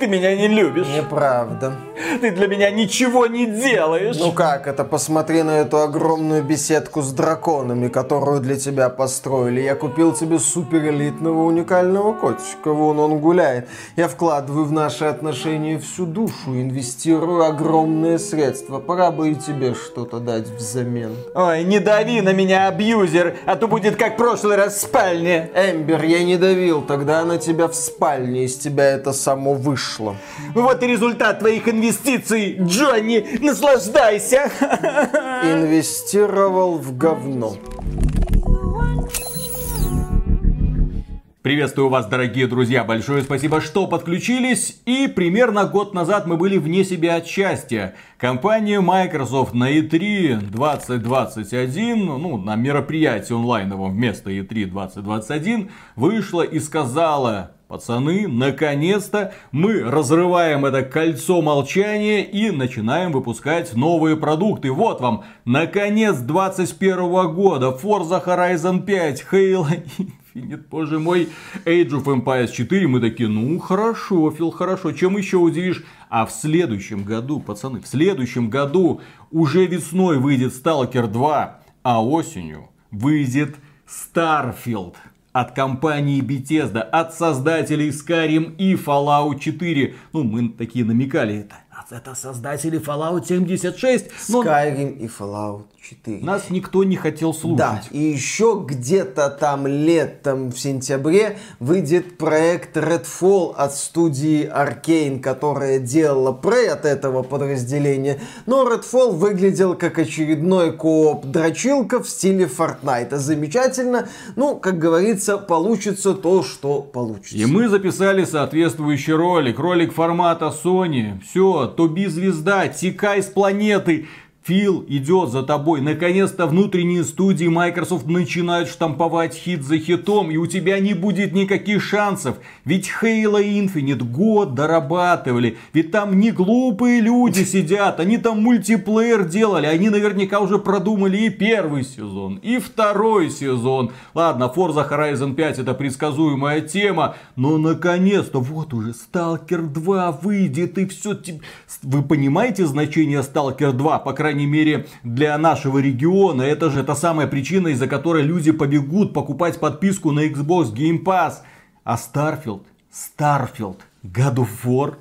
Ты меня не любишь. Неправда. Ты для меня ничего не делаешь. Ну как это? Посмотри на эту огромную беседку с драконами, которую для тебя построили. Я купил тебе супер элитного уникального котика. Вон он гуляет. Я вкладываю в наши отношения всю душу, инвестирую огромные средства. Пора бы и тебе что-то дать взамен. Ой, не дави на меня, абьюзер, а то будет как в прошлый раз в спальне. Эмбер, я не давил, тогда на тебя в спальне, из тебя это само вышло. Вот и результат твоих инвестиций, Джонни, наслаждайся. Инвестировал в говно. Приветствую вас, дорогие друзья, большое спасибо, что подключились. И примерно год назад мы были вне себя от счастья. Компания Microsoft на E3 2021, ну, на мероприятии онлайновом вместо E3 2021, вышла и сказала, Пацаны, наконец-то мы разрываем это кольцо молчания и начинаем выпускать новые продукты. Вот вам, наконец, 21 года, Forza Horizon 5, Halo Infinite, боже мой, Age of Empires 4. Мы такие, ну хорошо, Фил, хорошо, чем еще удивишь? А в следующем году, пацаны, в следующем году уже весной выйдет Stalker 2, а осенью выйдет Starfield от компании Bethesda, от создателей Skyrim и Fallout 4. Ну, мы такие намекали, это, это создатели Fallout 76. Но... Skyrim и Fallout 4. Нас никто не хотел слушать. Да, и еще где-то там летом в сентябре выйдет проект Redfall от студии Arkane, которая делала Prey от этого подразделения. Но Redfall выглядел как очередной кооп дрочилка в стиле Fortnite. Замечательно. Ну, как говорится, получится то, что получится. И мы записали соответствующий ролик. Ролик формата Sony. Все, Тоби звезда, текай с планеты. Фил идет за тобой. Наконец-то внутренние студии Microsoft начинают штамповать хит за хитом, и у тебя не будет никаких шансов. Ведь Halo Infinite год дорабатывали. Ведь там не глупые люди сидят, они там мультиплеер делали. Они наверняка уже продумали и первый сезон, и второй сезон. Ладно, Forza Horizon 5 это предсказуемая тема, но наконец-то вот уже Stalker 2 выйдет, и все. Вы понимаете значение Stalker 2? По крайней крайней мере, для нашего региона. Это же та самая причина, из-за которой люди побегут покупать подписку на Xbox Game Pass. А Starfield, Starfield, God of War,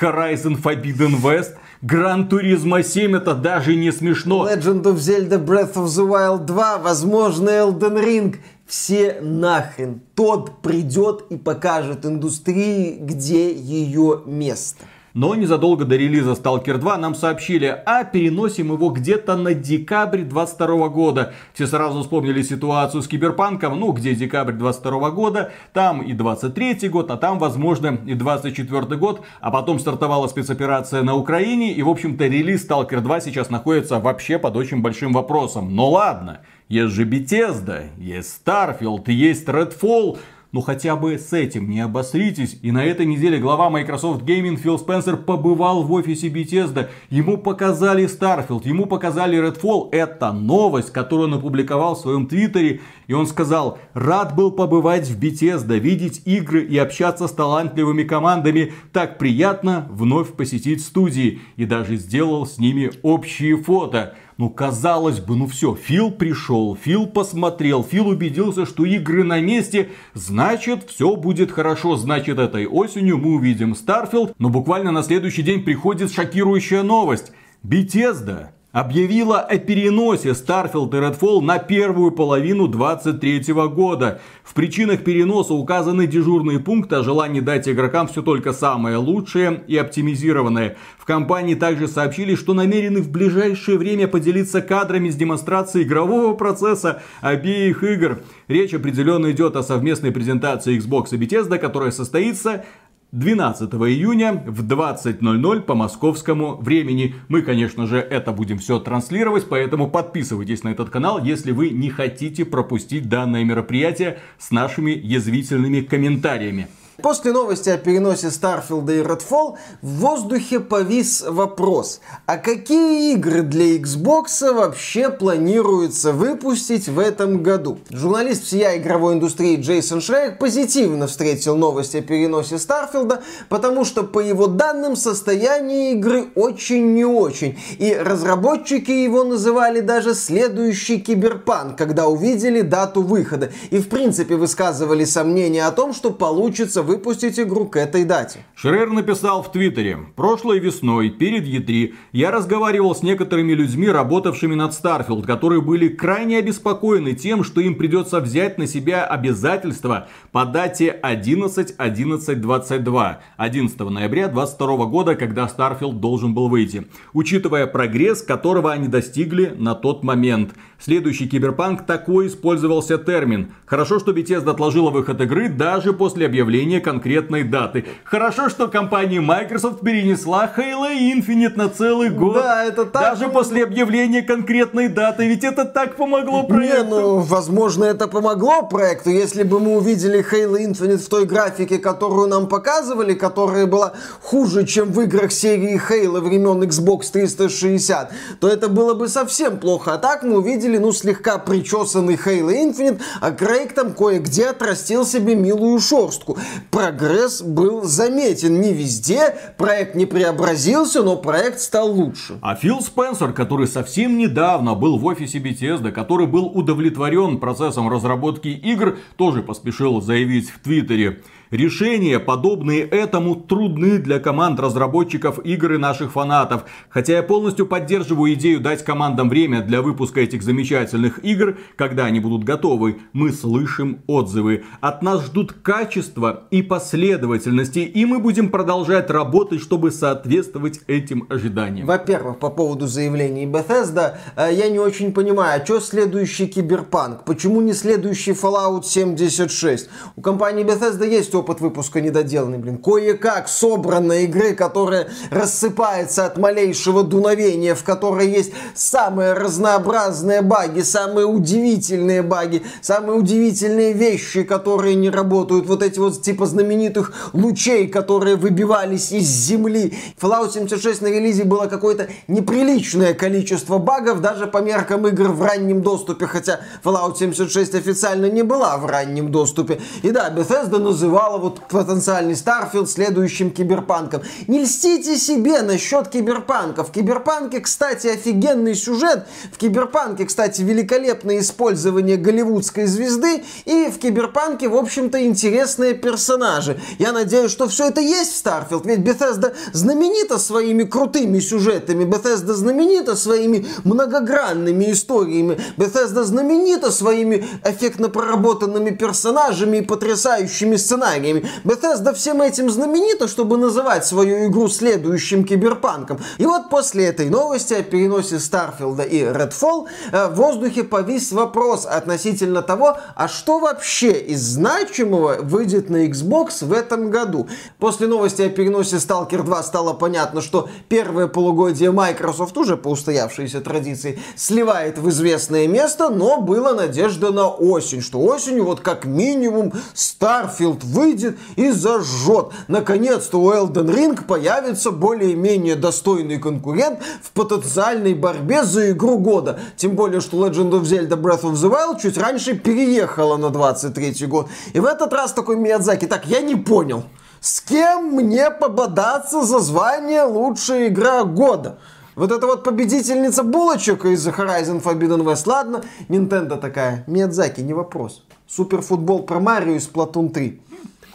Horizon Forbidden West, Gran Turismo 7 это даже не смешно. Legend of Zelda Breath of the Wild 2, возможно Elden Ring. Все нахрен. Тот придет и покажет индустрии, где ее место. Но незадолго до релиза Stalker 2 нам сообщили, а переносим его где-то на декабрь 22 года. Все сразу вспомнили ситуацию с Киберпанком, ну где декабрь 22 года, там и 23 год, а там возможно и 24 год. А потом стартовала спецоперация на Украине и в общем-то релиз Stalker 2 сейчас находится вообще под очень большим вопросом. Но ладно, есть же Bethesda, есть Starfield, есть Redfall, ну хотя бы с этим не обосритесь. И на этой неделе глава Microsoft Gaming Фил Спенсер побывал в офисе Bethesda. Ему показали Starfield, ему показали Redfall. Это новость, которую он опубликовал в своем твиттере. И он сказал, рад был побывать в Bethesda, видеть игры и общаться с талантливыми командами. Так приятно вновь посетить студии. И даже сделал с ними общие фото. Ну, казалось бы, ну все, Фил пришел, Фил посмотрел, Фил убедился, что игры на месте, значит, все будет хорошо, значит, этой осенью мы увидим Starfield, но буквально на следующий день приходит шокирующая новость. Bethesda объявила о переносе Starfield и Redfall на первую половину 2023 года. В причинах переноса указаны дежурные пункты, а желание дать игрокам все только самое лучшее и оптимизированное. В компании также сообщили, что намерены в ближайшее время поделиться кадрами с демонстрацией игрового процесса обеих игр. Речь определенно идет о совместной презентации Xbox и Bethesda, которая состоится 12 июня в 20.00 по московскому времени. Мы, конечно же, это будем все транслировать, поэтому подписывайтесь на этот канал, если вы не хотите пропустить данное мероприятие с нашими язвительными комментариями. После новости о переносе Starfield и Redfall в воздухе повис вопрос, а какие игры для Xbox вообще планируется выпустить в этом году? Журналист всея игровой индустрии Джейсон Шрейк позитивно встретил новость о переносе Starfield, потому что по его данным состояние игры очень не очень, и разработчики его называли даже следующий киберпанк, когда увидели дату выхода, и в принципе высказывали сомнения о том, что получится выпустить игру к этой дате. Шрер написал в Твиттере, прошлой весной, перед E3, я разговаривал с некоторыми людьми, работавшими над Starfield, которые были крайне обеспокоены тем, что им придется взять на себя обязательства по дате 11.11.22, 11 ноября 2022 года, когда Starfield должен был выйти, учитывая прогресс, которого они достигли на тот момент. Следующий киберпанк такой использовался термин. Хорошо, что Bethesda отложила выход игры даже после объявления конкретной даты. Хорошо, что компания Microsoft перенесла Halo Infinite на целый год. Да, это так. Даже после объявления конкретной даты. Ведь это так помогло проекту. Не, ну, возможно, это помогло проекту, если бы мы увидели Halo Infinite в той графике, которую нам показывали, которая была хуже, чем в играх серии Halo времен Xbox 360, то это было бы совсем плохо. А так мы увидели видели, ну, слегка причесанный Halo Infinite, а Крейг там кое-где отрастил себе милую шорстку. Прогресс был заметен не везде, проект не преобразился, но проект стал лучше. А Фил Спенсер, который совсем недавно был в офисе Bethesda, который был удовлетворен процессом разработки игр, тоже поспешил заявить в Твиттере. Решения, подобные этому, трудны для команд разработчиков игр и наших фанатов. Хотя я полностью поддерживаю идею дать командам время для выпуска этих замечательных игр, когда они будут готовы, мы слышим отзывы. От нас ждут качества и последовательности, и мы будем продолжать работать, чтобы соответствовать этим ожиданиям. Во-первых, по поводу заявлений Bethesda, э, я не очень понимаю, а что следующий Киберпанк? Почему не следующий Fallout 76? У компании Bethesda есть опыт выпуска недоделанный, блин. Кое-как собранной игры, которая рассыпается от малейшего дуновения, в которой есть самые разнообразные баги, самые удивительные баги, самые удивительные вещи, которые не работают. Вот эти вот типа знаменитых лучей, которые выбивались из земли. Fallout 76 на релизе было какое-то неприличное количество багов, даже по меркам игр в раннем доступе, хотя Fallout 76 официально не была в раннем доступе. И да, Bethesda называла называла вот потенциальный Starfield следующим киберпанком. Не льстите себе насчет киберпанка. В киберпанке, кстати, офигенный сюжет. В киберпанке, кстати, великолепное использование голливудской звезды. И в киберпанке, в общем-то, интересные персонажи. Я надеюсь, что все это есть в Starfield. Ведь Bethesda знаменита своими крутыми сюжетами. Bethesda знаменита своими многогранными историями. Bethesda знаменита своими эффектно проработанными персонажами и потрясающими сценариями сценариями. Bethesda всем этим знаменита, чтобы называть свою игру следующим киберпанком. И вот после этой новости о переносе Старфилда и Redfall э, в воздухе повис вопрос относительно того, а что вообще из значимого выйдет на Xbox в этом году. После новости о переносе Stalker 2 стало понятно, что первое полугодие Microsoft уже по устоявшейся традиции сливает в известное место, но была надежда на осень, что осенью вот как минимум Starfield выйдет и зажжет. Наконец-то у Elden Ring появится более-менее достойный конкурент в потенциальной борьбе за игру года. Тем более, что Legend of Zelda Breath of the Wild чуть раньше переехала на 23 год. И в этот раз такой Миядзаки, так, я не понял, с кем мне пободаться за звание лучшая игра года? Вот эта вот победительница булочек из Horizon Forbidden West, ладно, Nintendo такая, Миядзаки, не вопрос. Суперфутбол про Марио из Splatoon 3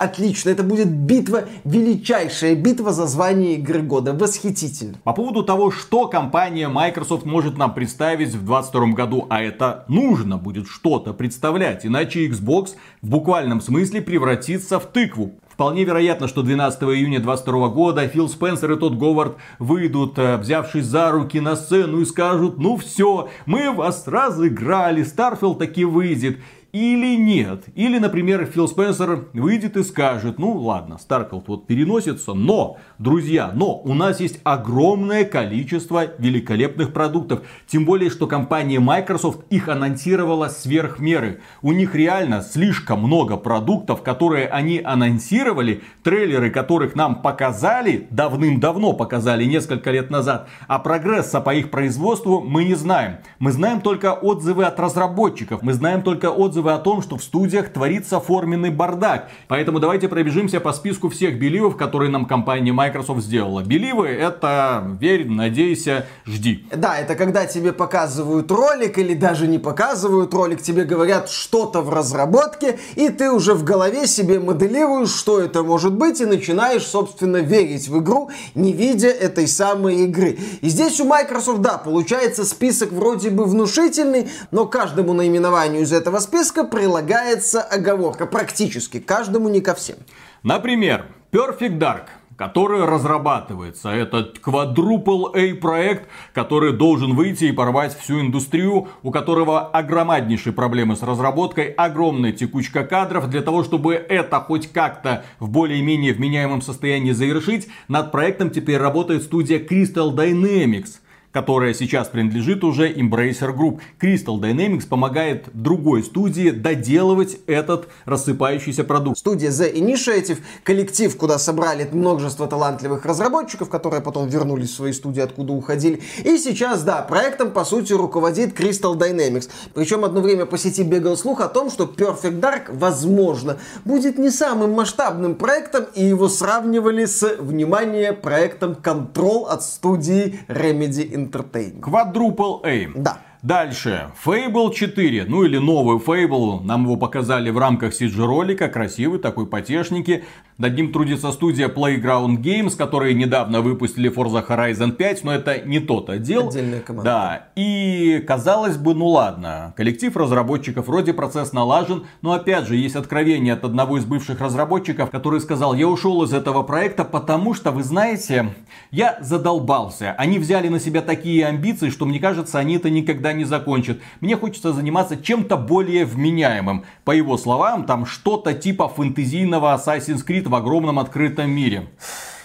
отлично. Это будет битва, величайшая битва за звание игры года. Восхитительно. По поводу того, что компания Microsoft может нам представить в 2022 году, а это нужно будет что-то представлять, иначе Xbox в буквальном смысле превратится в тыкву. Вполне вероятно, что 12 июня 2022 года Фил Спенсер и Тодд Говард выйдут, э, взявшись за руки на сцену и скажут, ну все, мы вас разыграли, Starfield таки выйдет. Или нет. Или, например, Фил Спенсер выйдет и скажет, ну ладно, StarCraft вот переносится, но, друзья, но у нас есть огромное количество великолепных продуктов. Тем более, что компания Microsoft их анонсировала сверх меры. У них реально слишком много продуктов, которые они анонсировали, трейлеры которых нам показали, давным-давно показали, несколько лет назад, а прогресса по их производству мы не знаем. Мы знаем только отзывы от разработчиков, мы знаем только отзывы о том, что в студиях творится форменный бардак. Поэтому давайте пробежимся по списку всех беливов, которые нам компания Microsoft сделала. Беливы это верь, надейся, жди. Да, это когда тебе показывают ролик или даже не показывают ролик, тебе говорят что-то в разработке, и ты уже в голове себе моделируешь, что это может быть, и начинаешь, собственно, верить в игру, не видя этой самой игры. И здесь у Microsoft, да, получается список вроде бы внушительный, но каждому наименованию из этого списка прилагается оговорка. Практически каждому, не ко всем. Например, Perfect Dark который разрабатывается. Это Quadruple A проект, который должен выйти и порвать всю индустрию, у которого огромнейшие проблемы с разработкой, огромная текучка кадров. Для того, чтобы это хоть как-то в более-менее вменяемом состоянии завершить, над проектом теперь работает студия Crystal Dynamics которая сейчас принадлежит уже Embracer Group. Crystal Dynamics помогает другой студии доделывать этот рассыпающийся продукт. Студия The Initiative, коллектив, куда собрали множество талантливых разработчиков, которые потом вернулись в свои студии, откуда уходили. И сейчас, да, проектом, по сути, руководит Crystal Dynamics. Причем одно время по сети бегал слух о том, что Perfect Dark, возможно, будет не самым масштабным проектом, и его сравнивали с, внимание, проектом Control от студии Remedy Entertainment. Quadruple A. Да. Дальше. Fable 4, ну или новый Fable. Нам его показали в рамках CG ролика. Красивый такой потешники. Над ним трудится студия Playground Games, которые недавно выпустили Forza Horizon 5, но это не тот отдел. Отдельная команда. Да. И казалось бы, ну ладно. Коллектив разработчиков, вроде процесс налажен, но опять же есть откровение от одного из бывших разработчиков, который сказал, я ушел из этого проекта, потому что, вы знаете, я задолбался. Они взяли на себя такие амбиции, что мне кажется, они это никогда не закончат. Мне хочется заниматься чем-то более вменяемым. По его словам, там что-то типа фэнтезийного Assassin's Creed в огромном открытом мире.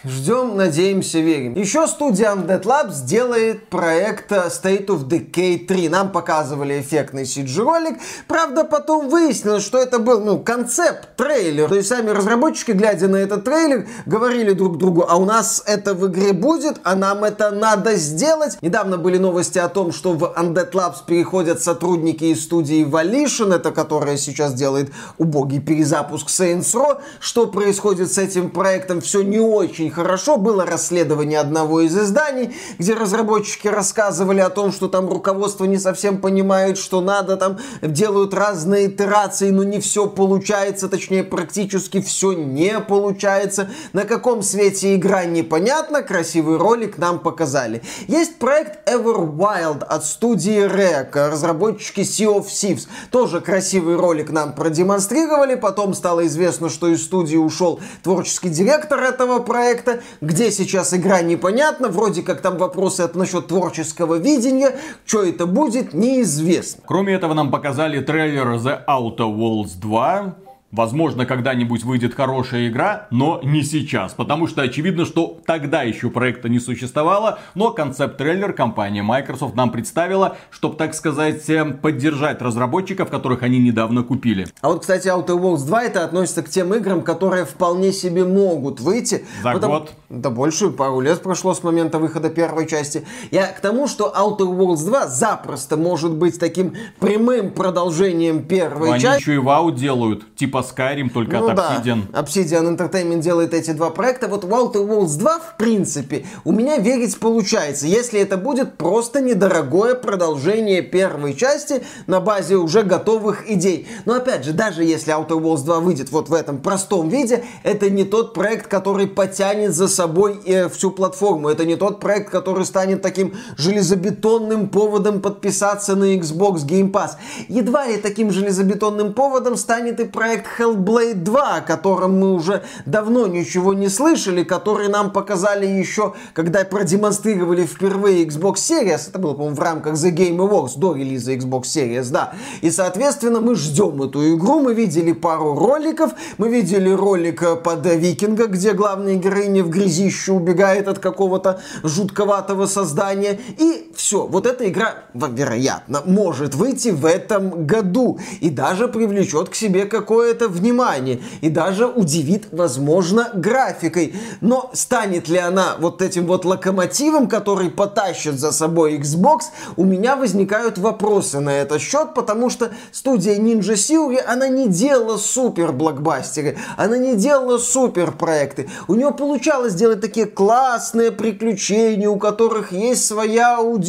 Ждем, надеемся, верим. Еще студия Undead Labs делает проект э, State of Decay 3. Нам показывали эффектный CG-ролик. Правда, потом выяснилось, что это был, ну, концепт-трейлер. То есть сами разработчики, глядя на этот трейлер, говорили друг другу, а у нас это в игре будет, а нам это надо сделать. Недавно были новости о том, что в Undead Labs переходят сотрудники из студии Volition, это которая сейчас делает убогий перезапуск Saints Row. Что происходит с этим проектом, все не очень хорошо. Было расследование одного из изданий, где разработчики рассказывали о том, что там руководство не совсем понимает, что надо, там делают разные итерации, но не все получается, точнее практически все не получается. На каком свете игра непонятно, красивый ролик нам показали. Есть проект Everwild от студии Rec, разработчики Sea of Thieves. Тоже красивый ролик нам продемонстрировали, потом стало известно, что из студии ушел творческий директор этого проекта, проекта, где сейчас игра непонятна, вроде как там вопросы от насчет творческого видения, что это будет, неизвестно. Кроме этого нам показали трейлер The Outer Worlds 2, Возможно, когда-нибудь выйдет хорошая игра, но не сейчас. Потому что очевидно, что тогда еще проекта не существовало, но концепт-трейлер компания Microsoft нам представила, чтобы, так сказать, э, поддержать разработчиков, которых они недавно купили. А вот, кстати, Outer Worlds 2 это относится к тем играм, которые вполне себе могут выйти. За потому... год? Да больше, пару лет прошло с момента выхода первой части. Я к тому, что Outer Worlds 2 запросто может быть таким прямым продолжением первой Они части. Они еще и вау делают, типа Skyrim, только ну, от Obsidian. Да. Obsidian Entertainment делает эти два проекта. Вот Outer Worlds 2, в принципе, у меня верить получается, если это будет просто недорогое продолжение первой части на базе уже готовых идей. Но опять же, даже если Outer Worlds 2 выйдет вот в этом простом виде, это не тот проект, который потянет за собой э, всю платформу. Это не тот проект, который станет таким железобетонным поводом подписаться на Xbox Game Pass. Едва ли таким железобетонным поводом станет и проект Hellblade 2, о котором мы уже давно ничего не слышали, который нам показали еще, когда продемонстрировали впервые Xbox Series. Это было, по-моему, в рамках The Game Awards до релиза Xbox Series, да. И, соответственно, мы ждем эту игру. Мы видели пару роликов. Мы видели ролик под Викинга, где главная героиня в грязище убегает от какого-то жутковатого создания. И все. Вот эта игра, вероятно, может выйти в этом году. И даже привлечет к себе какое-то внимание. И даже удивит, возможно, графикой. Но станет ли она вот этим вот локомотивом, который потащит за собой Xbox, у меня возникают вопросы на этот счет, потому что студия Ninja Theory, она не делала супер блокбастеры, она не делала супер проекты. У нее получалось делать такие классные приключения, у которых есть своя аудитория.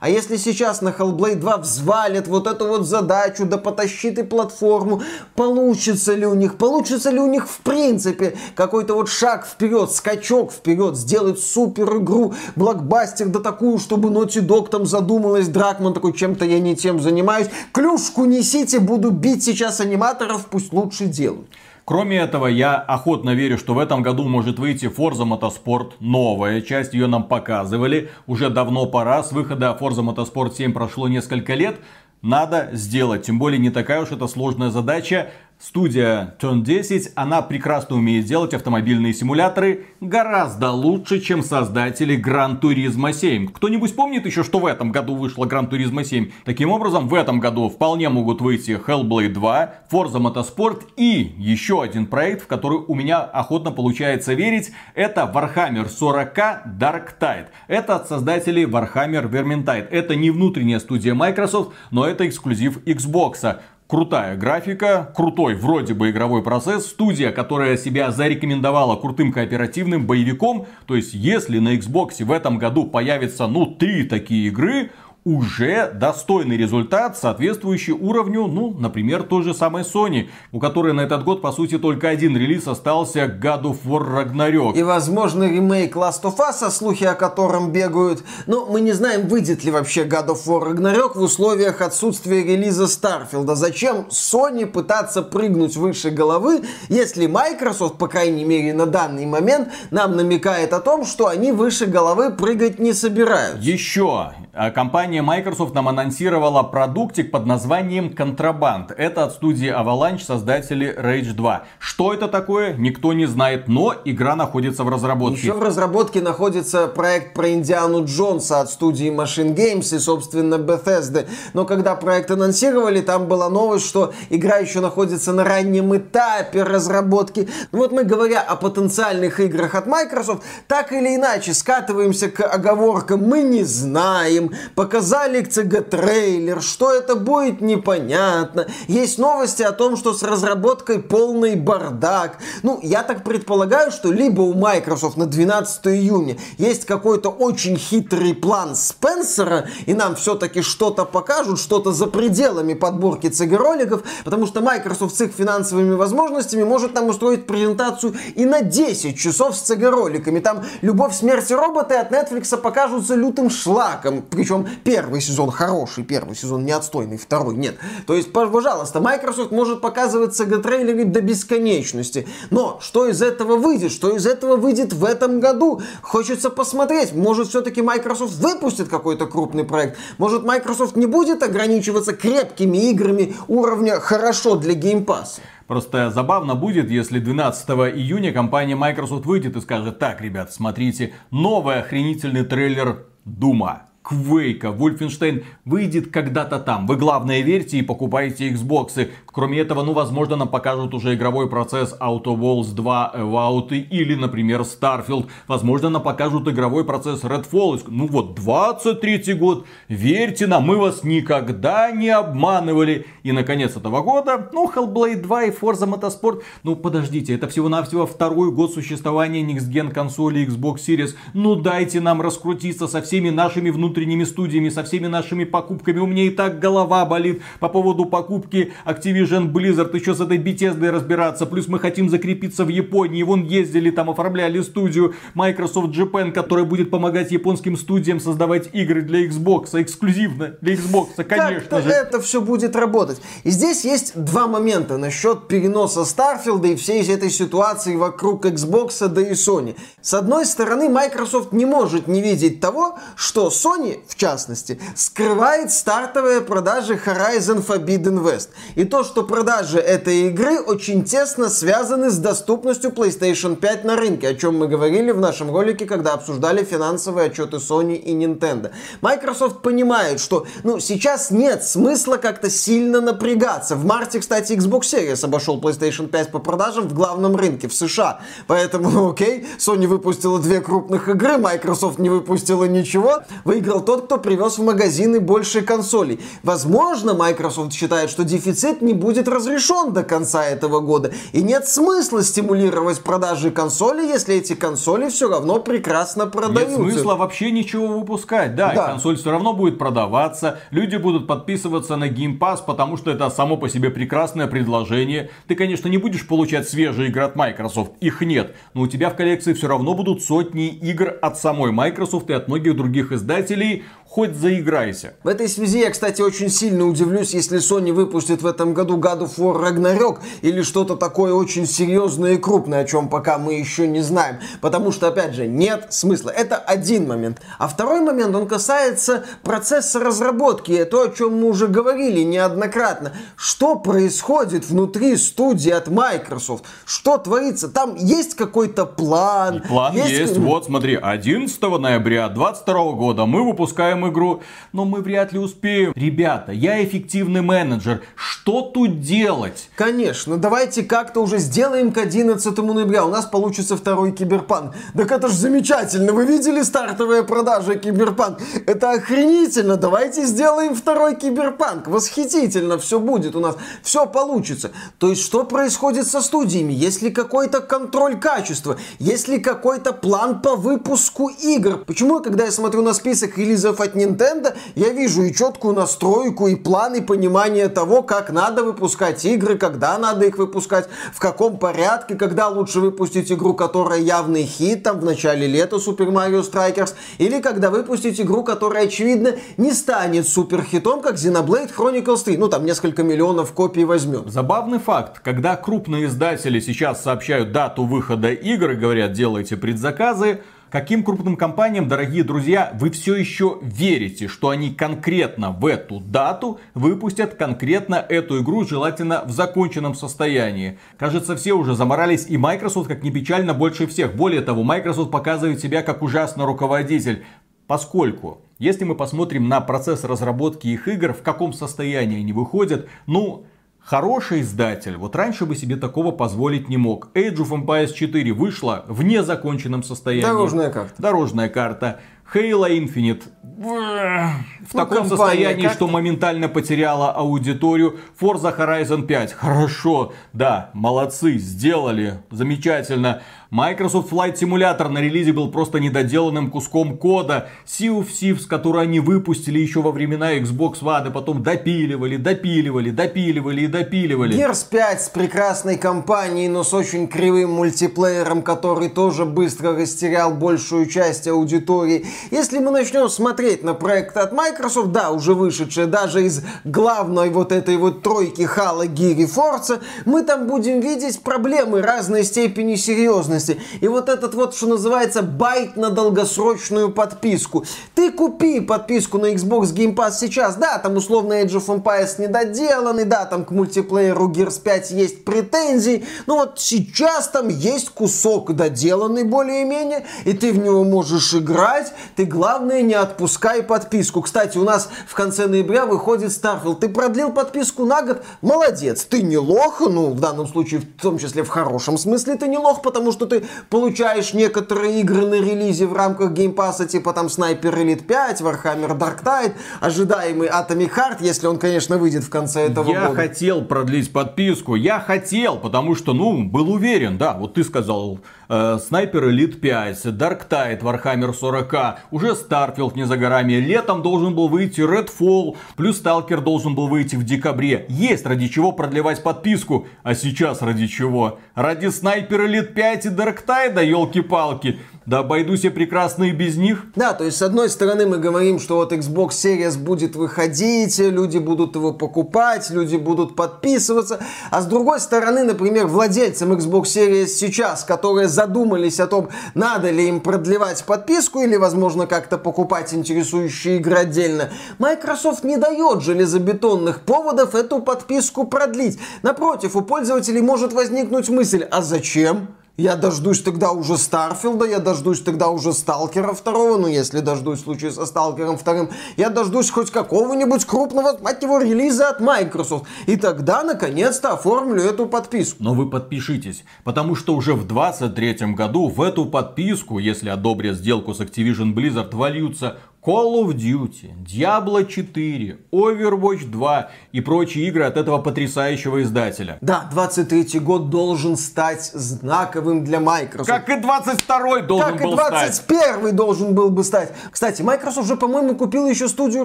А если сейчас на Hellblade 2 взвалят вот эту вот задачу, да потащит и платформу, получится ли у них, получится ли у них в принципе какой-то вот шаг вперед, скачок вперед, сделать супер игру, блокбастер, да такую, чтобы Naughty Dog там задумалась, Дракман такой, чем-то я не тем занимаюсь. Клюшку несите, буду бить сейчас аниматоров, пусть лучше делают. Кроме этого, я охотно верю, что в этом году может выйти Forza Motorsport новая часть, ее нам показывали. Уже давно пора, с выхода Forza Motorsport 7 прошло несколько лет. Надо сделать, тем более не такая уж это сложная задача. Студия Turn 10, она прекрасно умеет делать автомобильные симуляторы гораздо лучше, чем создатели Gran Turismo 7. Кто-нибудь помнит еще, что в этом году вышла Gran Turismo 7? Таким образом, в этом году вполне могут выйти Hellblade 2, Forza Motorsport и еще один проект, в который у меня охотно получается верить, это Warhammer 40k Dark Tide. Это от создателей Warhammer Vermintide. Это не внутренняя студия Microsoft, но это эксклюзив Xbox крутая графика, крутой вроде бы игровой процесс, студия, которая себя зарекомендовала крутым кооперативным боевиком. То есть, если на Xbox в этом году появится, ну, три такие игры, уже достойный результат, соответствующий уровню, ну, например, той же самой Sony, у которой на этот год, по сути, только один релиз остался God of War Ragnarok. И, возможно, ремейк Last of Us, слухи о котором бегают. Но мы не знаем, выйдет ли вообще God of War Ragnarok в условиях отсутствия релиза Starfield. Зачем Sony пытаться прыгнуть выше головы, если Microsoft, по крайней мере, на данный момент, нам намекает о том, что они выше головы прыгать не собираются. Еще а компания Microsoft нам анонсировала продуктик под названием Контрабанд. Это от студии Avalanche, создатели Rage 2. Что это такое, никто не знает, но игра находится в разработке. Еще в разработке находится проект про Индиану Джонса от студии Machine Games и, собственно, Bethesda. Но когда проект анонсировали, там была новость, что игра еще находится на раннем этапе разработки. Ну вот мы, говоря о потенциальных играх от Microsoft, так или иначе скатываемся к оговоркам «мы не знаем», показали CG-трейлер, что это будет непонятно. Есть новости о том, что с разработкой полный бардак. Ну, я так предполагаю, что либо у Microsoft на 12 июня есть какой-то очень хитрый план Спенсера, и нам все-таки что-то покажут, что-то за пределами подборки CG-роликов, потому что Microsoft с их финансовыми возможностями может нам устроить презентацию и на 10 часов с CG-роликами. Там «Любовь, смерти роботы» от Netflix покажутся лютым шлаком причем первый сезон хороший, первый сезон не отстойный, второй нет. То есть, пожалуйста, Microsoft может показывать CG-трейлеры до бесконечности. Но что из этого выйдет? Что из этого выйдет в этом году? Хочется посмотреть. Может, все-таки Microsoft выпустит какой-то крупный проект? Может, Microsoft не будет ограничиваться крепкими играми уровня «хорошо для Game Pass»? Просто забавно будет, если 12 июня компания Microsoft выйдет и скажет, так, ребят, смотрите, новый охренительный трейлер Дума. Квейка, Wolfenstein выйдет когда-то там. Вы главное верьте и покупайте Xbox. Кроме этого, ну возможно нам покажут уже игровой процесс Auto Walls 2 Evout или, например, Starfield. Возможно нам покажут игровой процесс Redfall. Ну вот, 23 год. Верьте нам, мы вас никогда не обманывали. И наконец этого года, ну Hellblade 2 и Forza Motorsport. Ну подождите, это всего-навсего второй год существования Next Gen консоли Xbox Series. Ну дайте нам раскрутиться со всеми нашими внутренними студиями, со всеми нашими покупками. У меня и так голова болит по поводу покупки Activision Activision Blizzard еще с этой Bethesda разбираться, плюс мы хотим закрепиться в Японии, вон ездили, там оформляли студию Microsoft Japan, которая будет помогать японским студиям создавать игры для Xbox, эксклюзивно для Xbox, конечно же. это все будет работать. И здесь есть два момента насчет переноса Старфилда и всей этой ситуации вокруг Xbox, да и Sony. С одной стороны, Microsoft не может не видеть того, что Sony, в частности, скрывает стартовые продажи Horizon Forbidden West. И то, что продажи этой игры очень тесно связаны с доступностью PlayStation 5 на рынке, о чем мы говорили в нашем ролике, когда обсуждали финансовые отчеты Sony и Nintendo. Microsoft понимает, что ну, сейчас нет смысла как-то сильно напрягаться. В марте, кстати, Xbox Series обошел PlayStation 5 по продажам в главном рынке, в США. Поэтому, окей, Sony выпустила две крупных игры, Microsoft не выпустила ничего. Выиграл тот, кто привез в магазины больше консолей. Возможно, Microsoft считает, что дефицит не будет разрешен до конца этого года. И нет смысла стимулировать продажи консолей, если эти консоли все равно прекрасно продаются. Нет смысла вообще ничего выпускать. Да, да. консоль все равно будет продаваться. Люди будут подписываться на Game Pass, потому что это само по себе прекрасное предложение. Ты, конечно, не будешь получать свежие игры от Microsoft. Их нет. Но у тебя в коллекции все равно будут сотни игр от самой Microsoft и от многих других издателей хоть заиграйся. В этой связи я, кстати, очень сильно удивлюсь, если Sony выпустит в этом году God of War Ragnarok или что-то такое очень серьезное и крупное, о чем пока мы еще не знаем. Потому что, опять же, нет смысла. Это один момент. А второй момент, он касается процесса разработки. То, о чем мы уже говорили неоднократно. Что происходит внутри студии от Microsoft? Что творится? Там есть какой-то план? И план есть. есть. Вот, смотри, 11 ноября 2022 года мы выпускаем игру, но мы вряд ли успеем. Ребята, я эффективный менеджер, что тут делать? Конечно, давайте как-то уже сделаем к 11 ноября, у нас получится второй Киберпанк. Так это ж замечательно, вы видели стартовые продажи Киберпанк? Это охренительно, давайте сделаем второй Киберпанк. Восхитительно все будет у нас, все получится. То есть что происходит со студиями? Есть ли какой-то контроль качества? Есть ли какой-то план по выпуску игр? Почему, когда я смотрю на список релизов от Nintendo, я вижу и четкую настройку, и план, и понимание того, как надо выпускать игры, когда надо их выпускать, в каком порядке, когда лучше выпустить игру, которая явный хит, там, в начале лета Super Mario Strikers, или когда выпустить игру, которая, очевидно, не станет суперхитом, как Xenoblade Chronicles 3. Ну, там несколько миллионов копий возьмет. Забавный факт, когда крупные издатели сейчас сообщают дату выхода игр и говорят, делайте предзаказы, Каким крупным компаниям, дорогие друзья, вы все еще верите, что они конкретно в эту дату выпустят конкретно эту игру, желательно в законченном состоянии? Кажется, все уже заморались, и Microsoft, как ни печально, больше всех. Более того, Microsoft показывает себя как ужасный руководитель. Поскольку, если мы посмотрим на процесс разработки их игр, в каком состоянии они выходят, ну, Хороший издатель, вот раньше бы себе такого позволить не мог. Age of Empires 4 вышла в незаконченном состоянии. Дорожная карта. Дорожная карта. Halo Infinite в ну, таком состоянии, как... что моментально потеряла аудиторию. Forza Horizon 5. Хорошо, да, молодцы, сделали, замечательно. Microsoft Flight Simulator на релизе был просто недоделанным куском кода. Sea of Thieves, который они выпустили еще во времена Xbox One, и потом допиливали, допиливали, допиливали и допиливали. Gears 5 с прекрасной компанией, но с очень кривым мультиплеером, который тоже быстро растерял большую часть аудитории. Если мы начнем смотреть на проект от Microsoft, да, уже вышедшие даже из главной вот этой вот тройки Halo, Gear и Forza, мы там будем видеть проблемы разной степени серьезности возможности. И вот этот вот, что называется, байт на долгосрочную подписку. Ты купи подписку на Xbox Game Pass сейчас. Да, там условно Age of Empires недоделанный, да, там к мультиплееру Gears 5 есть претензии. Но вот сейчас там есть кусок доделанный более-менее, и ты в него можешь играть. Ты, главное, не отпускай подписку. Кстати, у нас в конце ноября выходит Starfield. Ты продлил подписку на год? Молодец. Ты не лох, ну, в данном случае, в том числе в хорошем смысле, ты не лох, потому что ты получаешь некоторые игры на релизе в рамках геймпаса, типа там Sniper Elite 5, Warhammer Dark Tide, ожидаемый Atomic Heart, если он, конечно, выйдет в конце этого я года. Я хотел продлить подписку, я хотел, потому что, ну, был уверен, да, вот ты сказал, э, Sniper Elite 5, Dark Tide, Warhammer 40, уже Starfield не за горами, летом должен был выйти Redfall, плюс Stalker должен был выйти в декабре. Есть ради чего продлевать подписку, а сейчас ради чего? Ради Sniper Elite 5 и Dark Tide, елки-палки. Да обойдусь я прекрасно и без них. Да, то есть с одной стороны мы говорим, что вот Xbox Series будет выходить, люди будут его покупать, люди будут подписываться, а с другой стороны, например, владельцам Xbox Series сейчас, которые задумались о том, надо ли им продлевать подписку или, возможно, как-то покупать интересующие игры отдельно, Microsoft не дает железобетонных поводов эту подписку продлить. Напротив, у пользователей может возникнуть мысль, а зачем? Я дождусь тогда уже Старфилда, я дождусь тогда уже Сталкера второго, ну если дождусь в случае со Сталкером вторым, я дождусь хоть какого-нибудь крупного, мать его, релиза от Microsoft. И тогда, наконец-то, оформлю эту подписку. Но вы подпишитесь, потому что уже в 23 году в эту подписку, если одобрят сделку с Activision Blizzard, вольются Call of Duty, Diablo 4, Overwatch 2 и прочие игры от этого потрясающего издателя. Да, 23 год должен стать знаковым для Microsoft. Как и 22 должен как был и 21 стать. должен был бы стать. Кстати, Microsoft уже, по-моему, купил еще студию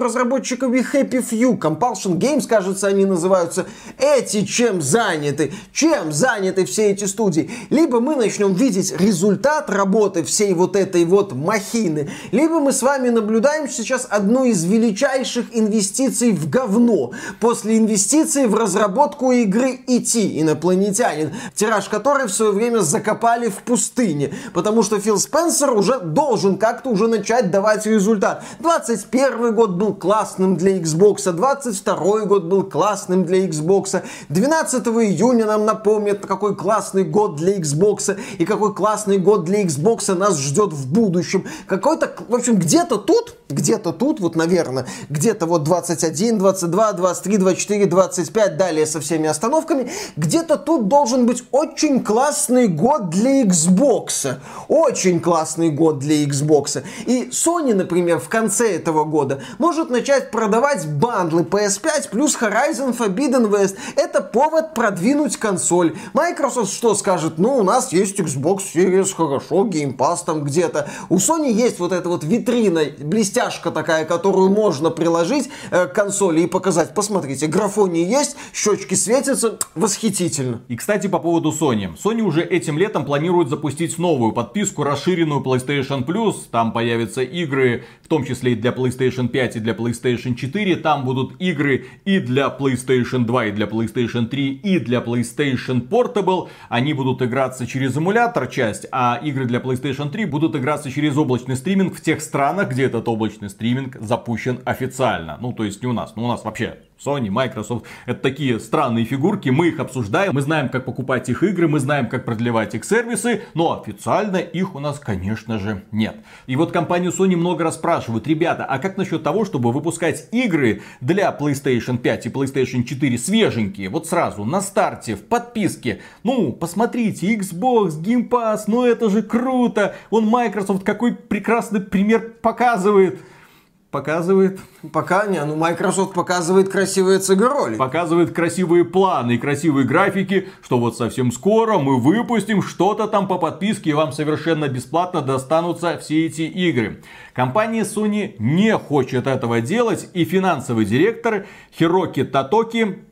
разработчиков и Happy Few. Compulsion Games, кажется, они называются. Эти чем заняты? Чем заняты все эти студии? Либо мы начнем видеть результат работы всей вот этой вот махины, либо мы с вами наблюдаем наблюдаем сейчас одну из величайших инвестиций в говно. После инвестиций в разработку игры IT «Инопланетянин», тираж которой в свое время закопали в пустыне. Потому что Фил Спенсер уже должен как-то уже начать давать результат. 21 год был классным для Xbox, 22 год был классным для Xbox. 12 июня нам напомнят, какой классный год для Xbox и какой классный год для Xbox нас ждет в будущем. Какой-то, в общем, где-то тут где-то тут, вот, наверное, где-то вот 21, 22, 23, 24, 25, далее со всеми остановками, где-то тут должен быть очень классный год для Xbox. Очень классный год для Xbox. И Sony, например, в конце этого года может начать продавать бандлы PS5 плюс Horizon Forbidden West. Это повод продвинуть консоль. Microsoft что скажет? Ну, у нас есть Xbox Series, хорошо, Game Pass там где-то. У Sony есть вот эта вот витрина блестящая растяжка такая, которую можно приложить э, к консоли и показать. Посмотрите, графоний есть, щечки светятся, восхитительно. И, кстати, по поводу Sony. Sony уже этим летом планирует запустить новую подписку, расширенную PlayStation Plus. Там появятся игры, в том числе и для PlayStation 5 и для PlayStation 4. Там будут игры и для PlayStation 2, и для PlayStation 3, и для PlayStation Portable. Они будут играться через эмулятор часть, а игры для PlayStation 3 будут играться через облачный стриминг в тех странах, где этот облачный облачный стриминг запущен официально. Ну, то есть не у нас, но у нас вообще Sony, Microsoft, это такие странные фигурки, мы их обсуждаем, мы знаем, как покупать их игры, мы знаем, как продлевать их сервисы, но официально их у нас, конечно же, нет. И вот компанию Sony много раз спрашивают, ребята, а как насчет того, чтобы выпускать игры для PlayStation 5 и PlayStation 4 свеженькие, вот сразу, на старте, в подписке? Ну, посмотрите, Xbox, Game Pass, ну это же круто, он Microsoft какой прекрасный пример показывает показывает... Пока не, ну Microsoft показывает красивые CG-ролики. Показывает красивые планы и красивые графики, что вот совсем скоро мы выпустим что-то там по подписке, и вам совершенно бесплатно достанутся все эти игры. Компания Sony не хочет этого делать, и финансовый директор Хироки Татоки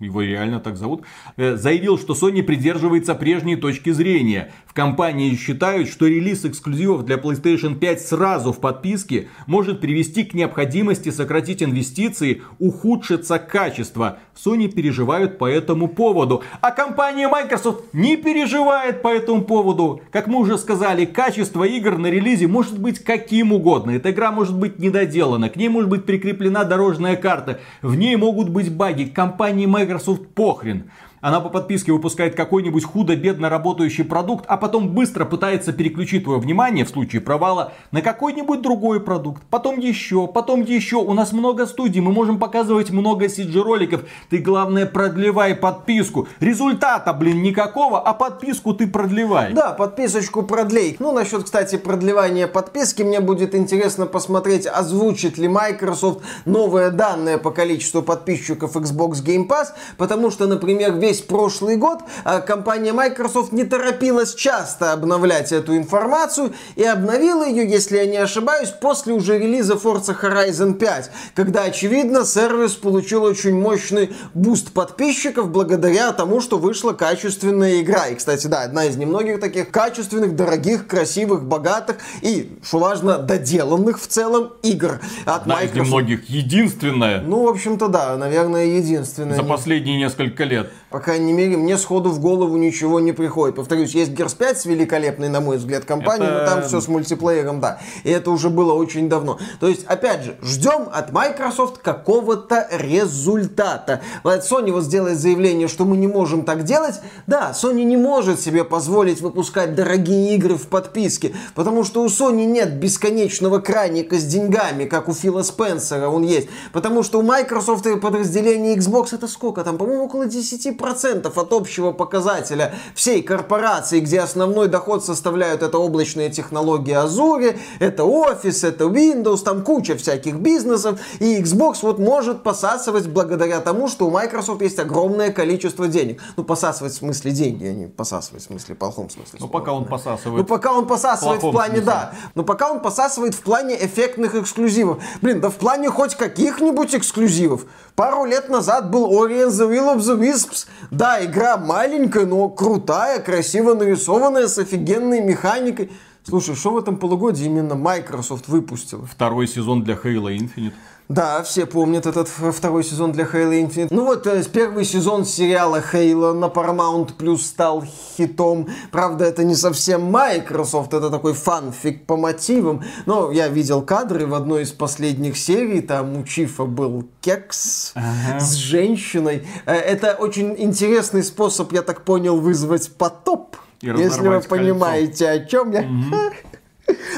его реально так зовут, э, заявил, что Sony придерживается прежней точки зрения. Компании считают, что релиз эксклюзивов для PlayStation 5 сразу в подписке может привести к необходимости сократить инвестиции, ухудшится качество. Sony переживают по этому поводу. А компания Microsoft не переживает по этому поводу. Как мы уже сказали, качество игр на релизе может быть каким угодно. Эта игра может быть недоделана, к ней может быть прикреплена дорожная карта, в ней могут быть баги. Компании Microsoft похрен. Она по подписке выпускает какой-нибудь худо-бедно работающий продукт, а потом быстро пытается переключить твое внимание в случае провала на какой-нибудь другой продукт. Потом еще, потом еще. У нас много студий, мы можем показывать много CG-роликов. Ты, главное, продлевай подписку. Результата, блин, никакого, а подписку ты продлевай. Да, подписочку продлей. Ну, насчет, кстати, продлевания подписки, мне будет интересно посмотреть, озвучит ли Microsoft новые данные по количеству подписчиков Xbox Game Pass, потому что, например, весь весь прошлый год а компания Microsoft не торопилась часто обновлять эту информацию и обновила ее, если я не ошибаюсь, после уже релиза Forza Horizon 5, когда, очевидно, сервис получил очень мощный буст подписчиков благодаря тому, что вышла качественная игра. И, кстати, да, одна из немногих таких качественных, дорогих, красивых, богатых и, что важно, доделанных в целом игр от Одна Microsoft. из немногих, единственная Ну, в общем-то, да, наверное, единственная. за последние несколько лет. По крайней мере, мне сходу в голову ничего не приходит. Повторюсь, есть Gears 5 с великолепной, на мой взгляд, компанией, Это- но там все с мультиплеером, да. И это уже было очень давно. То есть, опять же, ждем от Microsoft какого-то результата. Sony вот сделает заявление, что мы не можем так делать. Да, Sony не может себе позволить выпускать дорогие игры в подписке, потому что у Sony нет бесконечного краника с деньгами, как у Фила Спенсера он есть. Потому что у Microsoft и подразделение Xbox это сколько там? По-моему, около 10% от общего показателя всей корпорации, где основной доход составляют это облачные технологии Azure, это Office, это Windows, там куча всяких бизнесов. И Xbox вот может посасывать благодаря тому, что у Microsoft есть огромное количество денег. Ну, посасывать в смысле деньги, а не посасывать в смысле, в плохом смысле. Ну, пока он Ну, посасывает. пока он посасывает в плохом плане, смысле. да. Но пока он посасывает в плане эффектных эксклюзивов. Блин, да в плане хоть каких-нибудь эксклюзивов. Пару лет назад был Ori and the Will of the Wisps. Да, игра маленькая, но крутая, красиво нарисованная, с офигенной механикой. Слушай, что в этом полугодии именно Microsoft выпустила? Второй сезон для Halo Infinite. Да, все помнят этот второй сезон для Halo Infinite. Ну вот, первый сезон сериала Halo на Paramount Plus стал хитом. Правда, это не совсем Microsoft, это такой фанфик по мотивам. Но я видел кадры в одной из последних серий, там у Чифа был кекс с женщиной. Э, Это очень интересный способ, я так понял, вызвать потоп. Если вы кольцо. понимаете, о чем я.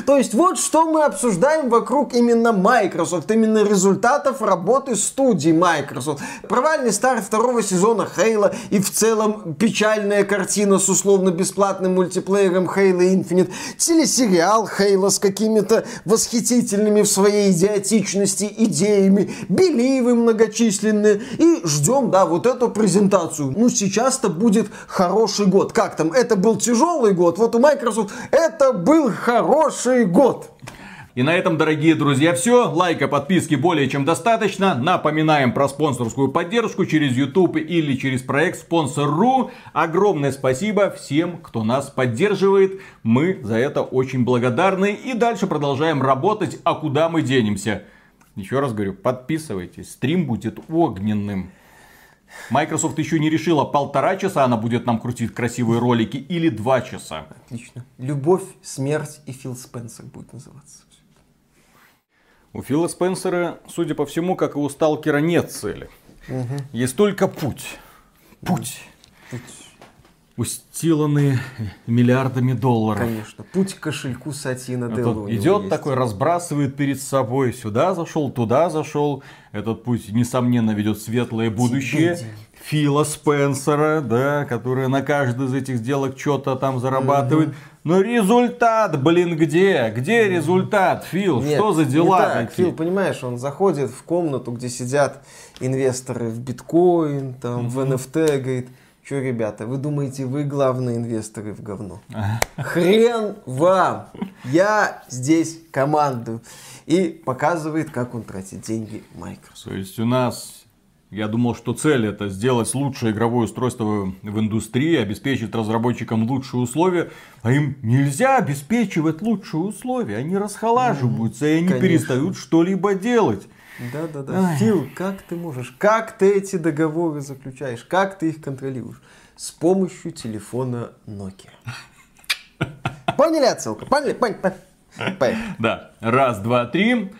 То есть вот что мы обсуждаем вокруг именно Microsoft, именно результатов работы студии Microsoft. Провальный старт второго сезона Halo и в целом печальная картина с условно-бесплатным мультиплеером Halo Infinite. Телесериал Halo с какими-то восхитительными в своей идиотичности идеями. Беливы многочисленные. И ждем, да, вот эту презентацию. Ну, сейчас-то будет хороший год. Как там? Это был тяжелый год. Вот у Microsoft это был хороший год. И на этом, дорогие друзья, все. Лайка, подписки более чем достаточно. Напоминаем про спонсорскую поддержку через YouTube или через проект Спонсор.ру. Огромное спасибо всем, кто нас поддерживает. Мы за это очень благодарны. И дальше продолжаем работать. А куда мы денемся? Еще раз говорю, подписывайтесь. Стрим будет огненным. Microsoft еще не решила, полтора часа она будет нам крутить красивые ролики или два часа. Отлично. Любовь, смерть и Фил Спенсер будет называться. У Фила Спенсера, судя по всему, как и у Сталкера, нет цели. Есть только путь. Путь. Устиланный миллиардами долларов. Конечно. Путь к кошельку Сатина А Делла тут у него идет есть. такой, разбрасывает перед собой. Сюда зашел, туда зашел. Этот путь, несомненно, ведет светлое будущее. Фила Спенсера, да, который на каждой из этих сделок что-то там зарабатывает. Но результат, блин, где? Где результат, Фил? Нет, Что за не дела так. такие? Фил, понимаешь, он заходит в комнату, где сидят инвесторы в биткоин, там, в NFT, говорит, что, ребята, вы думаете, вы главные инвесторы в говно? Хрен вам! Я здесь командую. И показывает, как он тратит деньги Microsoft. То есть у нас, я думал, что цель это сделать лучшее игровое устройство в индустрии, обеспечить разработчикам лучшие условия, а им нельзя обеспечивать лучшие условия, они расхолаживаются, и они конечно. перестают что-либо делать. Да-да-да. Ай. Фил, как ты можешь? Как ты эти договоры заключаешь? Как ты их контролируешь? С помощью телефона Nokia. Поняли отсылку? Поняли? Поняли? Поняли. Да, раз, два, три.